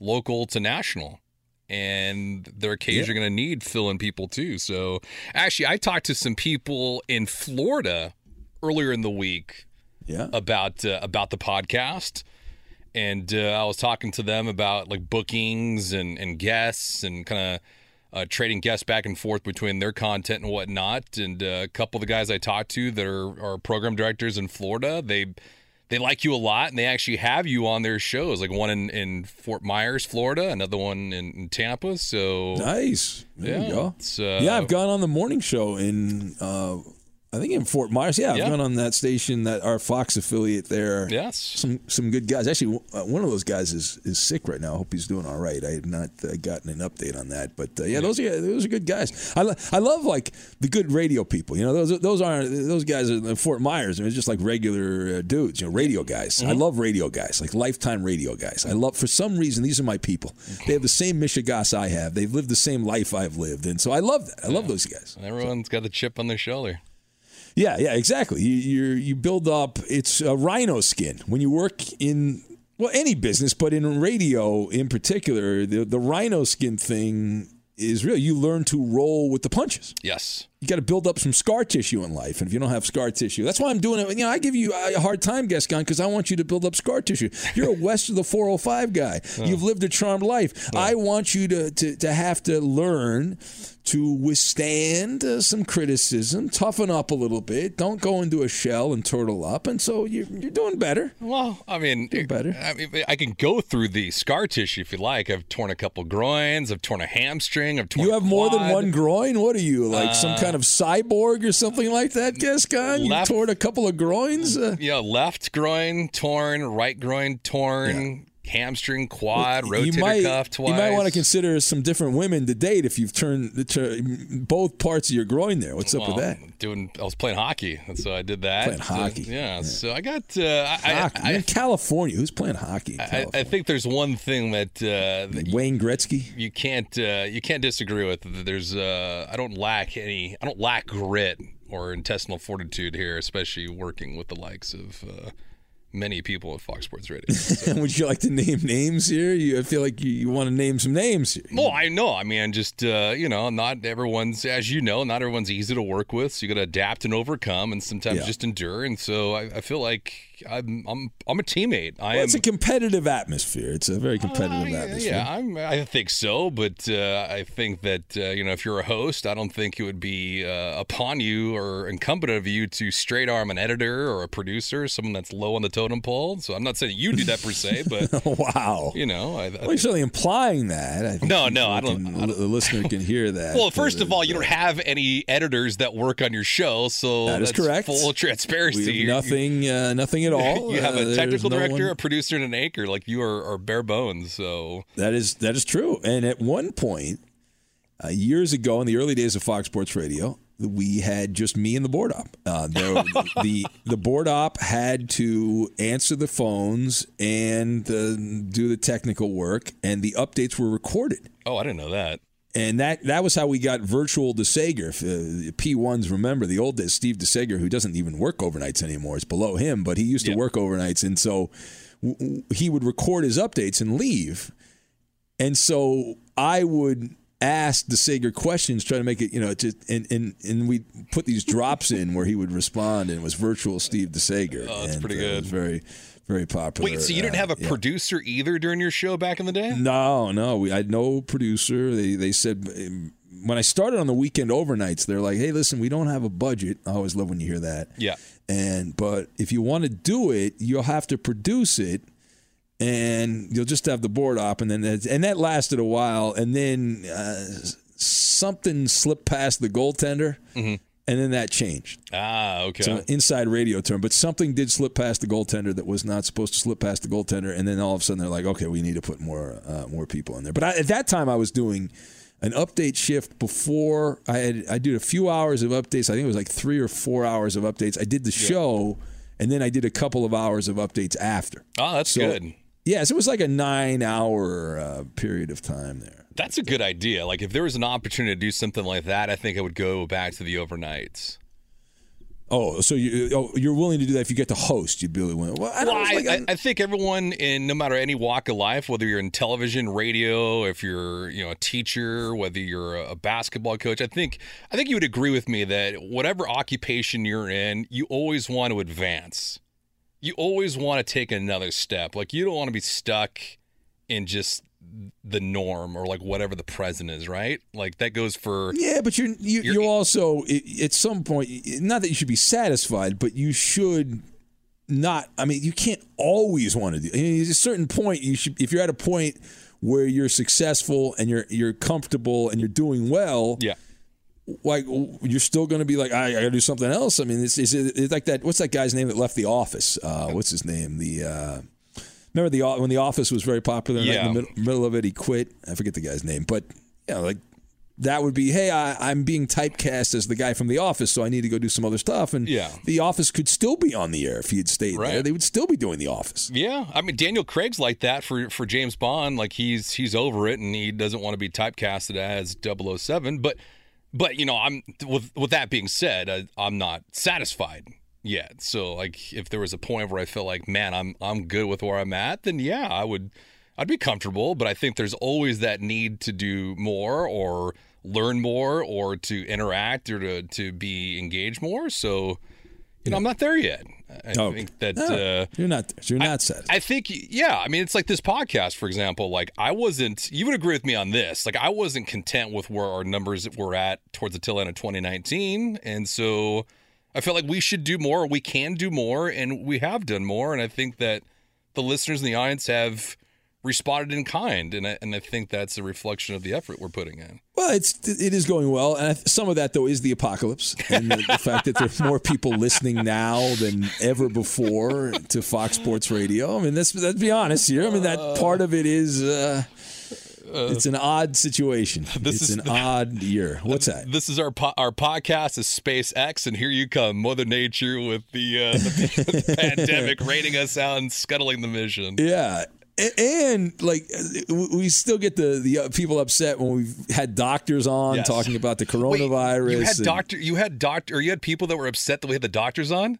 local to national, and they're going to need fill-in people too. So, actually, I talked to some people in Florida earlier in the week Yeah. about uh, about the podcast and uh, I was talking to them about like bookings and, and guests and kind of uh, trading guests back and forth between their content and whatnot. And uh, a couple of the guys I talked to that are, are program directors in Florida, they they like you a lot, and they actually have you on their shows. Like one in, in Fort Myers, Florida, another one in, in Tampa. So Nice. There Yeah, you go. it's, uh, yeah, I've gone on the morning show in, uh, I think in Fort Myers. Yeah, I've Yeah. gone on that station, that our Fox affiliate there. Yes. Some some good guys. Actually, uh, one of those guys is, is sick right now. I hope he's doing all right. I have not uh, gotten an update on that, but uh, yeah, those are those are good guys. I, lo- I love like the good radio people. You know, those those aren't those guys are in Fort Myers. They're just like regular uh, dudes. You know, radio guys. Mm-hmm. I love radio guys, like lifetime radio guys. I love for some reason these are my people. They have the same Michigas I have. They've lived the same life I've lived, and so I love that. I love those guys. everyone's got the chip on their shoulder. Yeah, yeah, exactly. You you build up. It's a rhino skin when you work in well any business, but in radio in particular, the the rhino skin thing is real. You learn to roll with the punches. Yes. You got to build up some scar tissue in life, and if you don't have scar tissue, that's why I'm doing it. You know, I give you a hard time, Gascon, because I want you to build up scar tissue. You're a west of the 405 guy. You've lived a charmed life. I want you to, to to have to learn to withstand uh, some criticism, toughen up a little bit, don't go into a shell and turtle up, and so you're you're doing better. Well, I mean, better. I mean, I can go through the scar tissue if you like. I've torn a couple groins. I've torn a hamstring. I've torn. You have more than one groin. What are you like, some Uh, kind of cyborg or something like that, Gascon? You torn a couple of groins. Uh, Yeah, left groin torn, right groin torn, hamstring, quad, rotator you might, cuff twice. You might want to consider some different women to date if you've turned the both parts of your groin there. What's up with that? Doing, I was playing hockey, and so I did that. Playing So, hockey. yeah, So I got. Uh, Hockey. I, You're in California. Who's playing hockey? I, I think there's one thing that, uh, that Wayne Gretzky. you can't uh, you can't disagree with. There's uh, I don't lack any. I don't lack grit or intestinal fortitude here, especially working with the likes of uh, many people at Fox Sports Radio. So- Would you like to name names here? You I feel like you, you want to name some names here. Well, I know. I mean, just uh, you know, not everyone's, as you know, not everyone's easy to work with. So you got to adapt and overcome, and sometimes Yeah. just endure. And so I, I feel like I'm, I'm, I'm a teammate. I Well, am. it's a competitive atmosphere. It's a very competitive Uh, yeah, atmosphere. yeah, I'm, I think so, but uh, I think that uh, you know if you're a host, I don't think it would be uh, upon you or incumbent of you to straight arm an editor or a producer, someone that's low on the totem pole. So I'm not saying you do that per se, but wow. you know, I, I Well, you're certainly implying that. I No, no, I don't- can- the listener can hear that. Well, first Uh, of all, you don't have any editors that work on your show, so That is correct. Full transparency. nothing, uh, nothing at all. You have Uh, a there's technical no director, one- a producer, and an anchor. Like you are, are bare bones. So That is that is true. And at one point, uh, years ago, in the early days of Fox Sports Radio, we had just me and the board op. Uh, there, the the board op had to answer the phones and uh, do the technical work, and the updates were recorded. oh, I didn't know that. And that that was how we got virtual DeSager. Uh, P1s remember the old days, Steve DeSager, who doesn't even work overnights anymore, is below him, but he used to work overnights. And so w- w- he would record his updates and leave. And so I would ask DeSager questions, try to make it, you know, just, and, and, and we put these drops in where he would respond, and it was virtual Steve DeSager. Oh, that's And, pretty uh, good. Was very, very popular. Wait, so you didn't Uh, have a yeah. producer either during your show back in the day? No, no, we I had no producer. They they said um, when I started on the weekend overnights, they're like, "Hey, listen, we don't have a budget." I always love when you hear that. Yeah. And but if you want to do it, you'll have to produce it, and you'll just have the board up, and then and that lasted a while, and then uh, something slipped past the goaltender, and then that changed. Ah, okay. It's an inside radio term, but something did slip past the goaltender that was not supposed to slip past the goaltender, and then all of a sudden they're like, okay, we need to put more uh, more people in there. But I, at that time, I was doing an update shift before I had I did a few hours of updates. I think it was like three or four hours of updates. I did the show, and then I did a couple of hours of updates after. oh, that's So- good. Yes, it was like a nine hour uh, period of time there. That's a good idea. Like if there was an opportunity to do something like that, I think I would go back to the overnights. Oh, so you oh, you're willing to do that if you get to host? You'd be willing. Well, I don't Well. I, like I, I think everyone in no matter any walk of life, whether you're in television, radio, if you're you know a teacher, whether you're a basketball coach, I think I think you would agree with me that whatever occupation you're in, you always want to advance. You always want to take another step. Like you don't want to be stuck in just the norm or like whatever the present is, right? Like that goes for Yeah, but you're you, You're- you're also at some point. Not that you should be satisfied, but you should not. I mean, you can't always want to do. I mean, at a certain point, you should. If you're at a point where you're successful and you're you're comfortable and you're doing well, yeah. like you're still going to be like, I, I got to do something else. I mean, it's, it's, it's like that. What's that guy's name that left the office? Uh, what's his name? The uh, remember the when the office was very popular. right Yeah. in the middle, middle of it, he quit. I forget the guy's name, but you know, like that would be, hey, I, I'm being typecast as the guy from the office, so I need to go do some other stuff. And Yeah. the office could still be on the air if he had stayed there. They would still be doing the office. Yeah, I mean Daniel Craig's like that for for James Bond. Like he's he's over it and he doesn't want to be typecasted as 007. But but you know I'm with with that being said, I, I'm not satisfied yet. So like if there was a point where I felt like man I'm I'm good with where I'm at, then yeah I would I'd be comfortable. But I think there's always that need to do more or learn more or to interact or to to be engaged more. So you know I'm not there yet. I Oh, think that. no, uh, you're not. You're not set. I think, yeah. I mean, it's like this podcast, for example. Like, I wasn't. You would agree with me on this. Like, I wasn't content with where our numbers were at towards the tail end of 2019, and so I felt like we should do more. We can do more, and we have done more. And I think that the listeners in the audience have responded in kind, and I, and I think that's a reflection of the effort we're putting in. Well, it's it is going well, and some of that though is the apocalypse and the, the fact that there's more people listening now than ever before to Fox Sports Radio. I mean, let's let's be honest here. I mean, that part of it is uh, it's an odd situation. This it's is an odd year. What's that? This is our po- our podcast is SpaceX, and here you come, Mother Nature, with the, uh, the, the pandemic raining us out and scuttling the mission. Yeah. And like uh, we still get the the uh, people upset when we've had doctors on Yes. talking about the Wait, coronavirus. you had and- doctor, you had doctor, or you had people that were upset that we had the doctors on.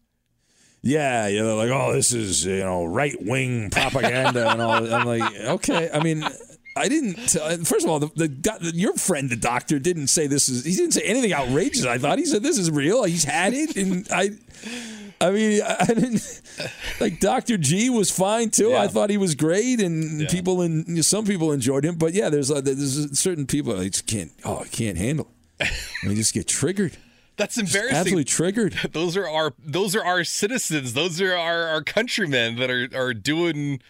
Yeah, yeah, they're like, oh, this is you know right wing propaganda and all. I'm like, okay. I mean, I didn't. Tell, first of all, the, the your friend, the doctor, didn't say this is. He didn't say anything outrageous. I thought he said this is real. He's had it, and I. I mean, I I didn't like Dr. G was fine too. I thought he was great, and people and you know, some people enjoyed him. But yeah, there's uh, there's certain people I just can't. Oh, I can't handle. it. They just get triggered. That's Just embarrassing. absolutely triggered. Those are our those are our citizens. Those are our, our countrymen that are are doing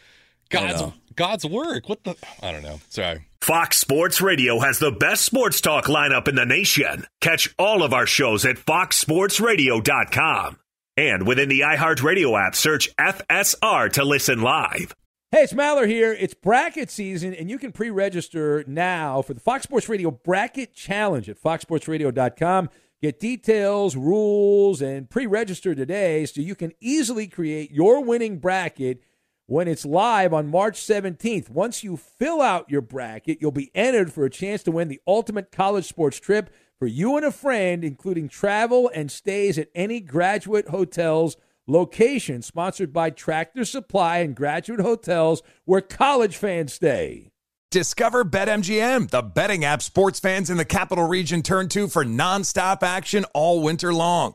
God's. God's work. What the? I don't know. Sorry. Fox Sports Radio has the best sports talk lineup in the nation. Catch all of our shows at foxsportsradio.com. And within the iHeartRadio app, search FSR to listen live. Hey, it's Maller here. It's bracket season, and you can pre register now for the Fox Sports Radio Bracket Challenge at foxsportsradio.com. Get details, rules, and pre register today so you can easily create your winning bracket when it's live on March 17th. Once you fill out your bracket, you'll be entered for a chance to win the ultimate college sports trip for you and a friend, including travel and stays at any graduate hotels location sponsored by Tractor Supply and Graduate Hotels where college fans stay. Discover BetMGM, the betting app sports fans in the capital region turn to for nonstop action all winter long.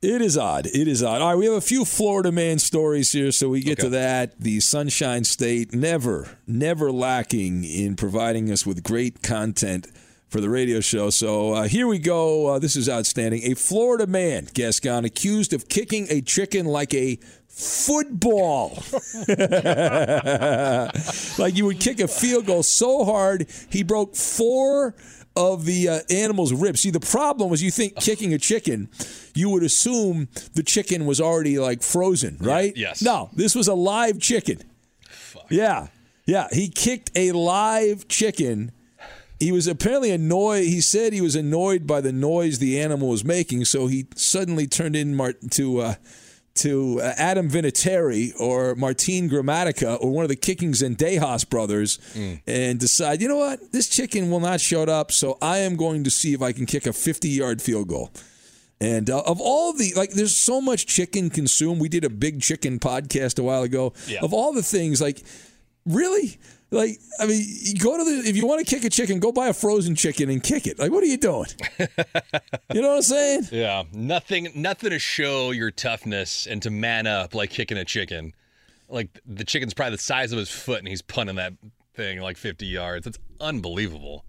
It is odd. It is odd. All right, we have a few Florida man stories here, so we get to that. The Sunshine State never, never lacking in providing us with great content for the radio show. So uh, here we go. Uh, this is outstanding. A Florida man, Gascon, accused of kicking a chicken like a football. like you would kick a field goal so hard, he broke four of the uh, animal's ribs. See, the problem was you think kicking a chicken, you would assume the chicken was already like frozen, right? yes. No, this was a live chicken. Yeah. Yeah. He kicked a live chicken. He was apparently annoyed. He said he was annoyed by the noise the animal was making, so he suddenly turned in Mar- to uh, to uh, Adam Vinatieri or Martin Gramatica or one of the Kickings and Zendejas brothers and decide, you know what, this chicken will not shut up, so I am going to see if I can kick a 50 yard field goal. And uh, of all the like, there's so much chicken consumed. We did a big chicken podcast a while ago. Yeah. Of all the things, like, really, like, I mean, you go to the if you want to kick a chicken, go buy a frozen chicken and kick it. Like, what are you doing? you know what I'm saying? Yeah, nothing, nothing to show your toughness and to man up like kicking a chicken. Like the chicken's probably the size of his foot, and he's punting that thing like 50 yards. That's unbelievable.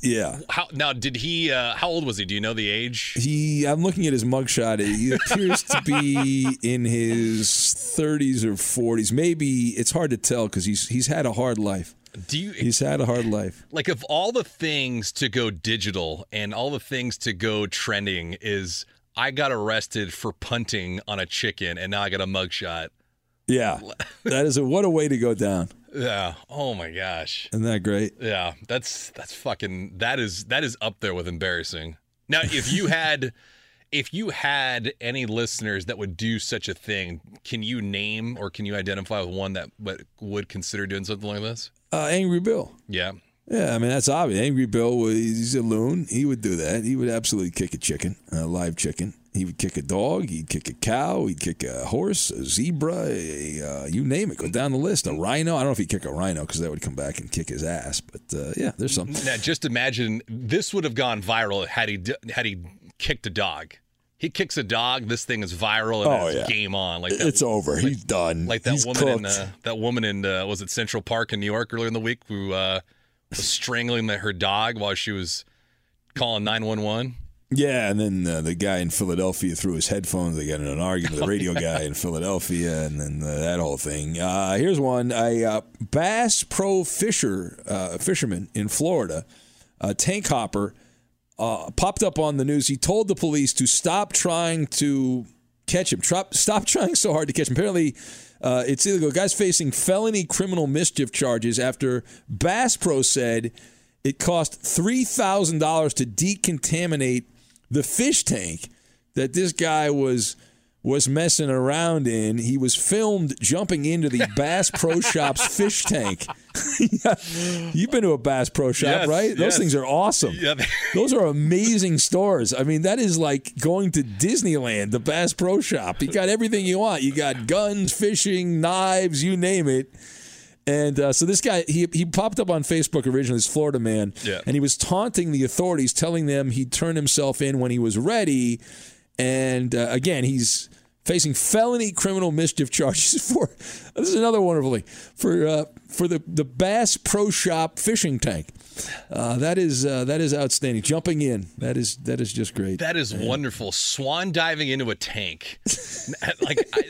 Yeah. How now? Did he? Uh, how old was he? Do you know the age? He, I'm looking at his mugshot. He appears to be in his 30s or 40s. Maybe it's hard to tell because he's he's had a hard life. Do you? He's had a hard life. like of all the things to go digital and all the things to go trending is I got arrested for punting on a chicken and now I got a mugshot. Yeah, that is a what a way to go down. Yeah. Oh my gosh. Isn't that great? Yeah. That's that's fucking that is that is up there with embarrassing. Now if you had if you had any listeners that would do such a thing, can you name or can you identify with one that would- would consider doing something like this? Uh, Angry Bill. Yeah. Yeah, I mean that's obvious. Angry Bill was he's a loon. He would do that. He would absolutely kick a chicken, a live chicken. He would kick a dog. He'd kick a cow. He'd kick a horse, a zebra, a, uh, you name it. Go down the list. A rhino. I don't know if he'd kick a rhino because that would come back and kick his ass. But uh, yeah, there's some. Now, just imagine this would have gone viral had he had he kicked a dog. He kicks a dog. This thing is viral and Oh, it's yeah. game on. Like that, It's over. He's done. Like that He's woman in uh, that woman in uh, was it Central Park in New York earlier in the week who uh, was strangling her dog while she was calling nine one one. Yeah, and then uh, the guy in Philadelphia threw his headphones. They got in an argument. The radio guy in Philadelphia, and then uh, that whole thing. Uh, here's one: a uh, Bass Pro Fisher uh, fisherman in Florida, a tank hopper, uh, popped up on the news. He told the police to stop trying to catch him. Stop, stop trying so hard to catch him. Apparently. It's illegal. Guy's facing felony criminal mischief charges after Bass Pro said it cost $3,000 to decontaminate the fish tank that this guy was was messing around in. He was filmed jumping into the Bass Pro Shops fish tank. You've been to a Bass Pro Shop, Yes, right? Those yes. things are awesome. Yeah, Those are amazing stores. I mean, that is like going to Disneyland, the Bass Pro Shop. You got everything you want. You got guns, fishing, knives, you name it. And uh, so this guy, he, he popped up on Facebook originally, this Florida man, Yeah. and he was taunting the authorities, telling them he'd turn himself in when he was ready. And uh, again, he's facing felony criminal mischief charges for this is another wonderful thing for uh, for the the Bass Pro Shop fishing tank. Uh, that is uh, that is outstanding. Jumping in, that is that is just great. That is wonderful. Swan diving into a tank. like, I,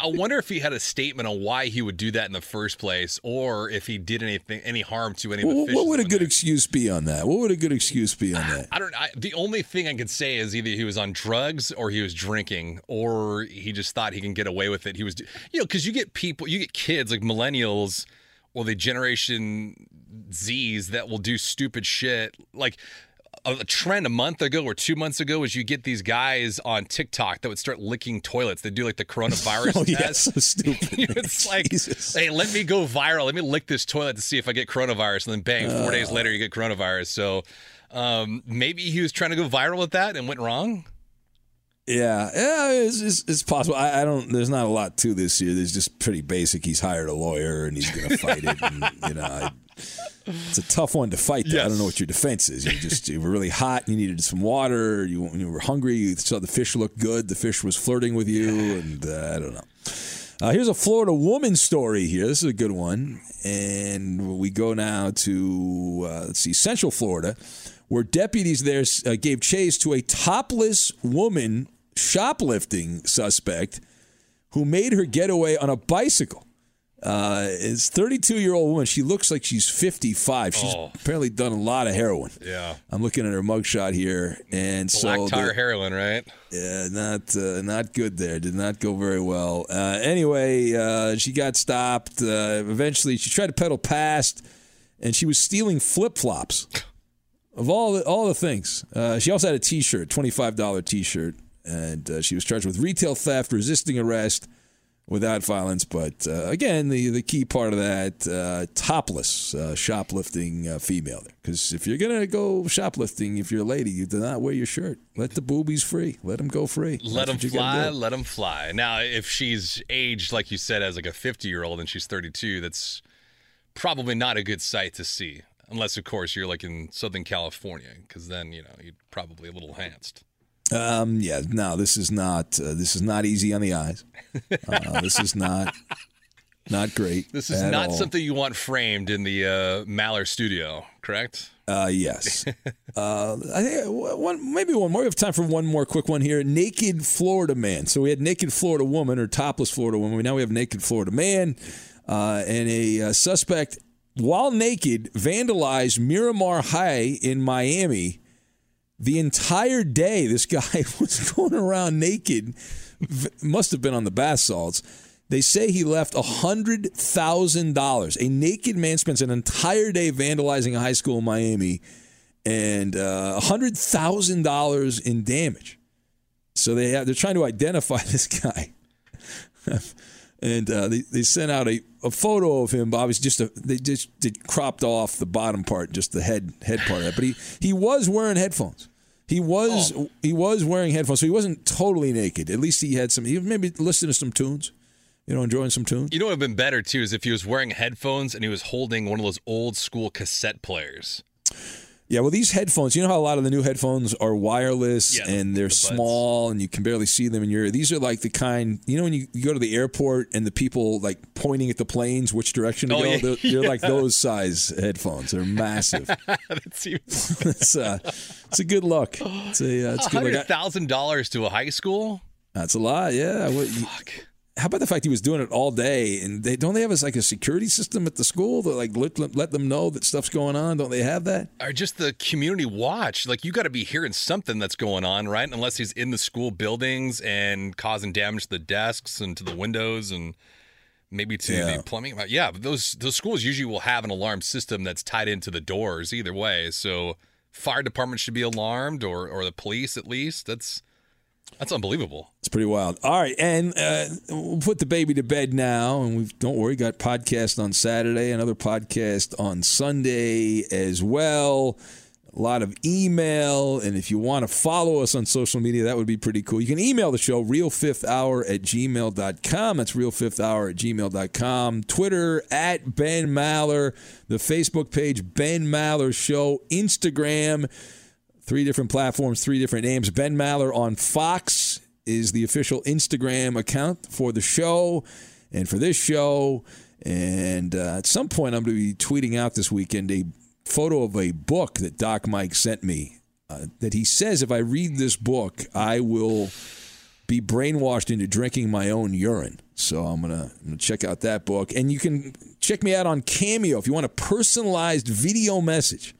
I wonder if he had a statement on why he would do that in the first place, or if he did anything, any harm to any of the What, fish. what would a good excuse be on that? What would a good excuse be on that? I don't. I, the only thing I could say is either he was on drugs or he was drinking, or he just thought he can get away with it. He was, you know, because you get people, you get kids like millennials or the Generation Z's that will do stupid shit. Like a trend a month ago or two months ago was you get these guys on TikTok that would start licking toilets. They do like the coronavirus Oh, yeah, test. so stupid. it's like, Jesus. hey, let me go viral. Let me lick this toilet to see if I get coronavirus. And then bang, four days Uh. later, you get coronavirus. So um, maybe he was trying to go viral with that and went wrong. Yeah, yeah, it's, it's, it's possible. I, I don't. There's not a lot to this year. There's just pretty basic. He's hired a lawyer and he's going to fight it. And, you know, I, it's a tough one to fight. though. I don't know what your defense is. You just you were really hot. You needed some water. You, you were hungry. You saw the fish look good. The fish was flirting with you, and uh, I don't know. Uh, here's a Florida woman story here. This is a good one. And we go now to, uh, let's see, Central Florida, where deputies there uh, gave chase to a topless woman shoplifting suspect who made her getaway on a bicycle. Uh, it's 32 year old woman. She looks like she's 55. She's Oh. apparently done a lot of heroin. Yeah. I'm looking at her mugshot here, and Black so tar the- heroin, right? yeah, not uh, not good there. Did not go very well. Uh, anyway, uh, she got stopped. Uh, eventually, she tried to pedal past, and she was stealing flip flops. Of all the, all the things, uh, she also had a T-shirt, twenty five dollar T-shirt, and uh, she was charged with retail theft, resisting arrest, without violence. But uh, again, the the key part of that uh, topless uh, shoplifting uh, female there, because if you're gonna go shoplifting, if you're a lady, you do not wear your shirt. Let the boobies free. Let them go free. Let That's them what you gotta fly. Let them fly. Now, if she's aged, like you said, as like a 50 year old and she's 32, that's probably not a good sight to see. Unless, of course, you're like in Southern California, because then, you know, you're probably a little enhanced. Um, yeah, no, this is not. Uh, this is not easy on the eyes. Uh, this is not not great. This is not all. something you want framed in the uh, Maller studio, correct? Uh, yes. uh, I think one, maybe one more. We have time for one more quick one here. Naked Florida man. So we had naked Florida woman or topless Florida woman. We now we have naked Florida man, uh, and a uh, suspect while naked vandalized Miramar High in Miami. The entire day, this guy was going around naked. Must have been on the bath salts. They say he left $100,000. A naked man spends an entire day vandalizing a high school in Miami and uh, $100,000 in damage. So they have, they're trying to identify this guy. And uh, they, they sent out a, a photo of him. Obviously, just a, they just did cropped off the bottom part, just the head head part of that. But he, he was wearing headphones. He was he was wearing headphones, so he wasn't totally naked. At least he had some. He was maybe listening to some tunes, you know, enjoying some tunes. You know what would have been better, too, is if he was wearing headphones and he was holding one of those old school cassette players. Yeah, well, these headphones, you know how a lot of the new headphones are wireless Yeah, and they're the small and you can barely see them in your. These are like the kind, you know, when you, you go to the airport and the people like pointing at the planes which direction to Oh, go. yeah, they're, they're like those size headphones. They're massive. That's even it's, uh, it's a good look. It's a, uh, it's a good look. I- $100,000 to a high school? That's a lot. Yeah. You- how about the fact he was doing it all day? And they don't they have a, like a security system at the school that like let, let them know that stuff's going on? Don't they have that? or just the community watch. Like you got to be hearing something that's going on, right? Unless he's in the school buildings and causing damage to the desks and to the windows and maybe to Yeah. the plumbing. Yeah, but those those schools usually will have an alarm system that's tied into the doors either way. So fire department should be alarmed or or the police at least. That's that's unbelievable. It's pretty wild. All right, and uh, we'll put the baby to bed now, and we don't worry. Got podcast on Saturday, another podcast on Sunday as well. A lot of email, and if you want to follow us on social media, that would be pretty cool. You can email the show, realfifthhour at gmail.com. That's realfifthhour at gmail.com. Twitter, at Ben Maller. The Facebook page, Ben Maller Show. Instagram, three different platforms, three different names. Ben Maller on Fox is the official Instagram account for the show and for this show. And uh, at some point, I'm going to be tweeting out this weekend a photo of a book that Doc Mike sent me. Uh, that he says if I read this book, I will be brainwashed into drinking my own urine. So I'm gonna, I'm gonna check out that book, and you can check me out on Cameo if you want a personalized video message.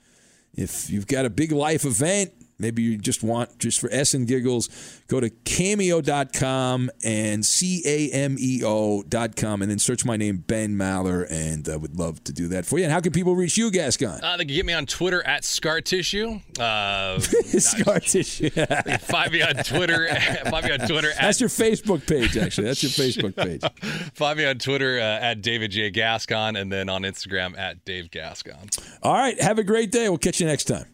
If you've got a big life event, Maybe you just want, just for S and giggles, go to cameo.com and C A M E O.com and then search my name, Ben Maller, and I would love to do that for you. And how can people reach you, Gascon? Uh, they can get me on Twitter at Scar Tissue. Uh, Scar tissue. find me on Twitter. find me on Twitter at That's your Facebook page, actually. That's your Facebook page. Find me on Twitter uh, at David J. Gascon and then on Instagram at Dave Gascon. All right. Have a great day. We'll catch you next time.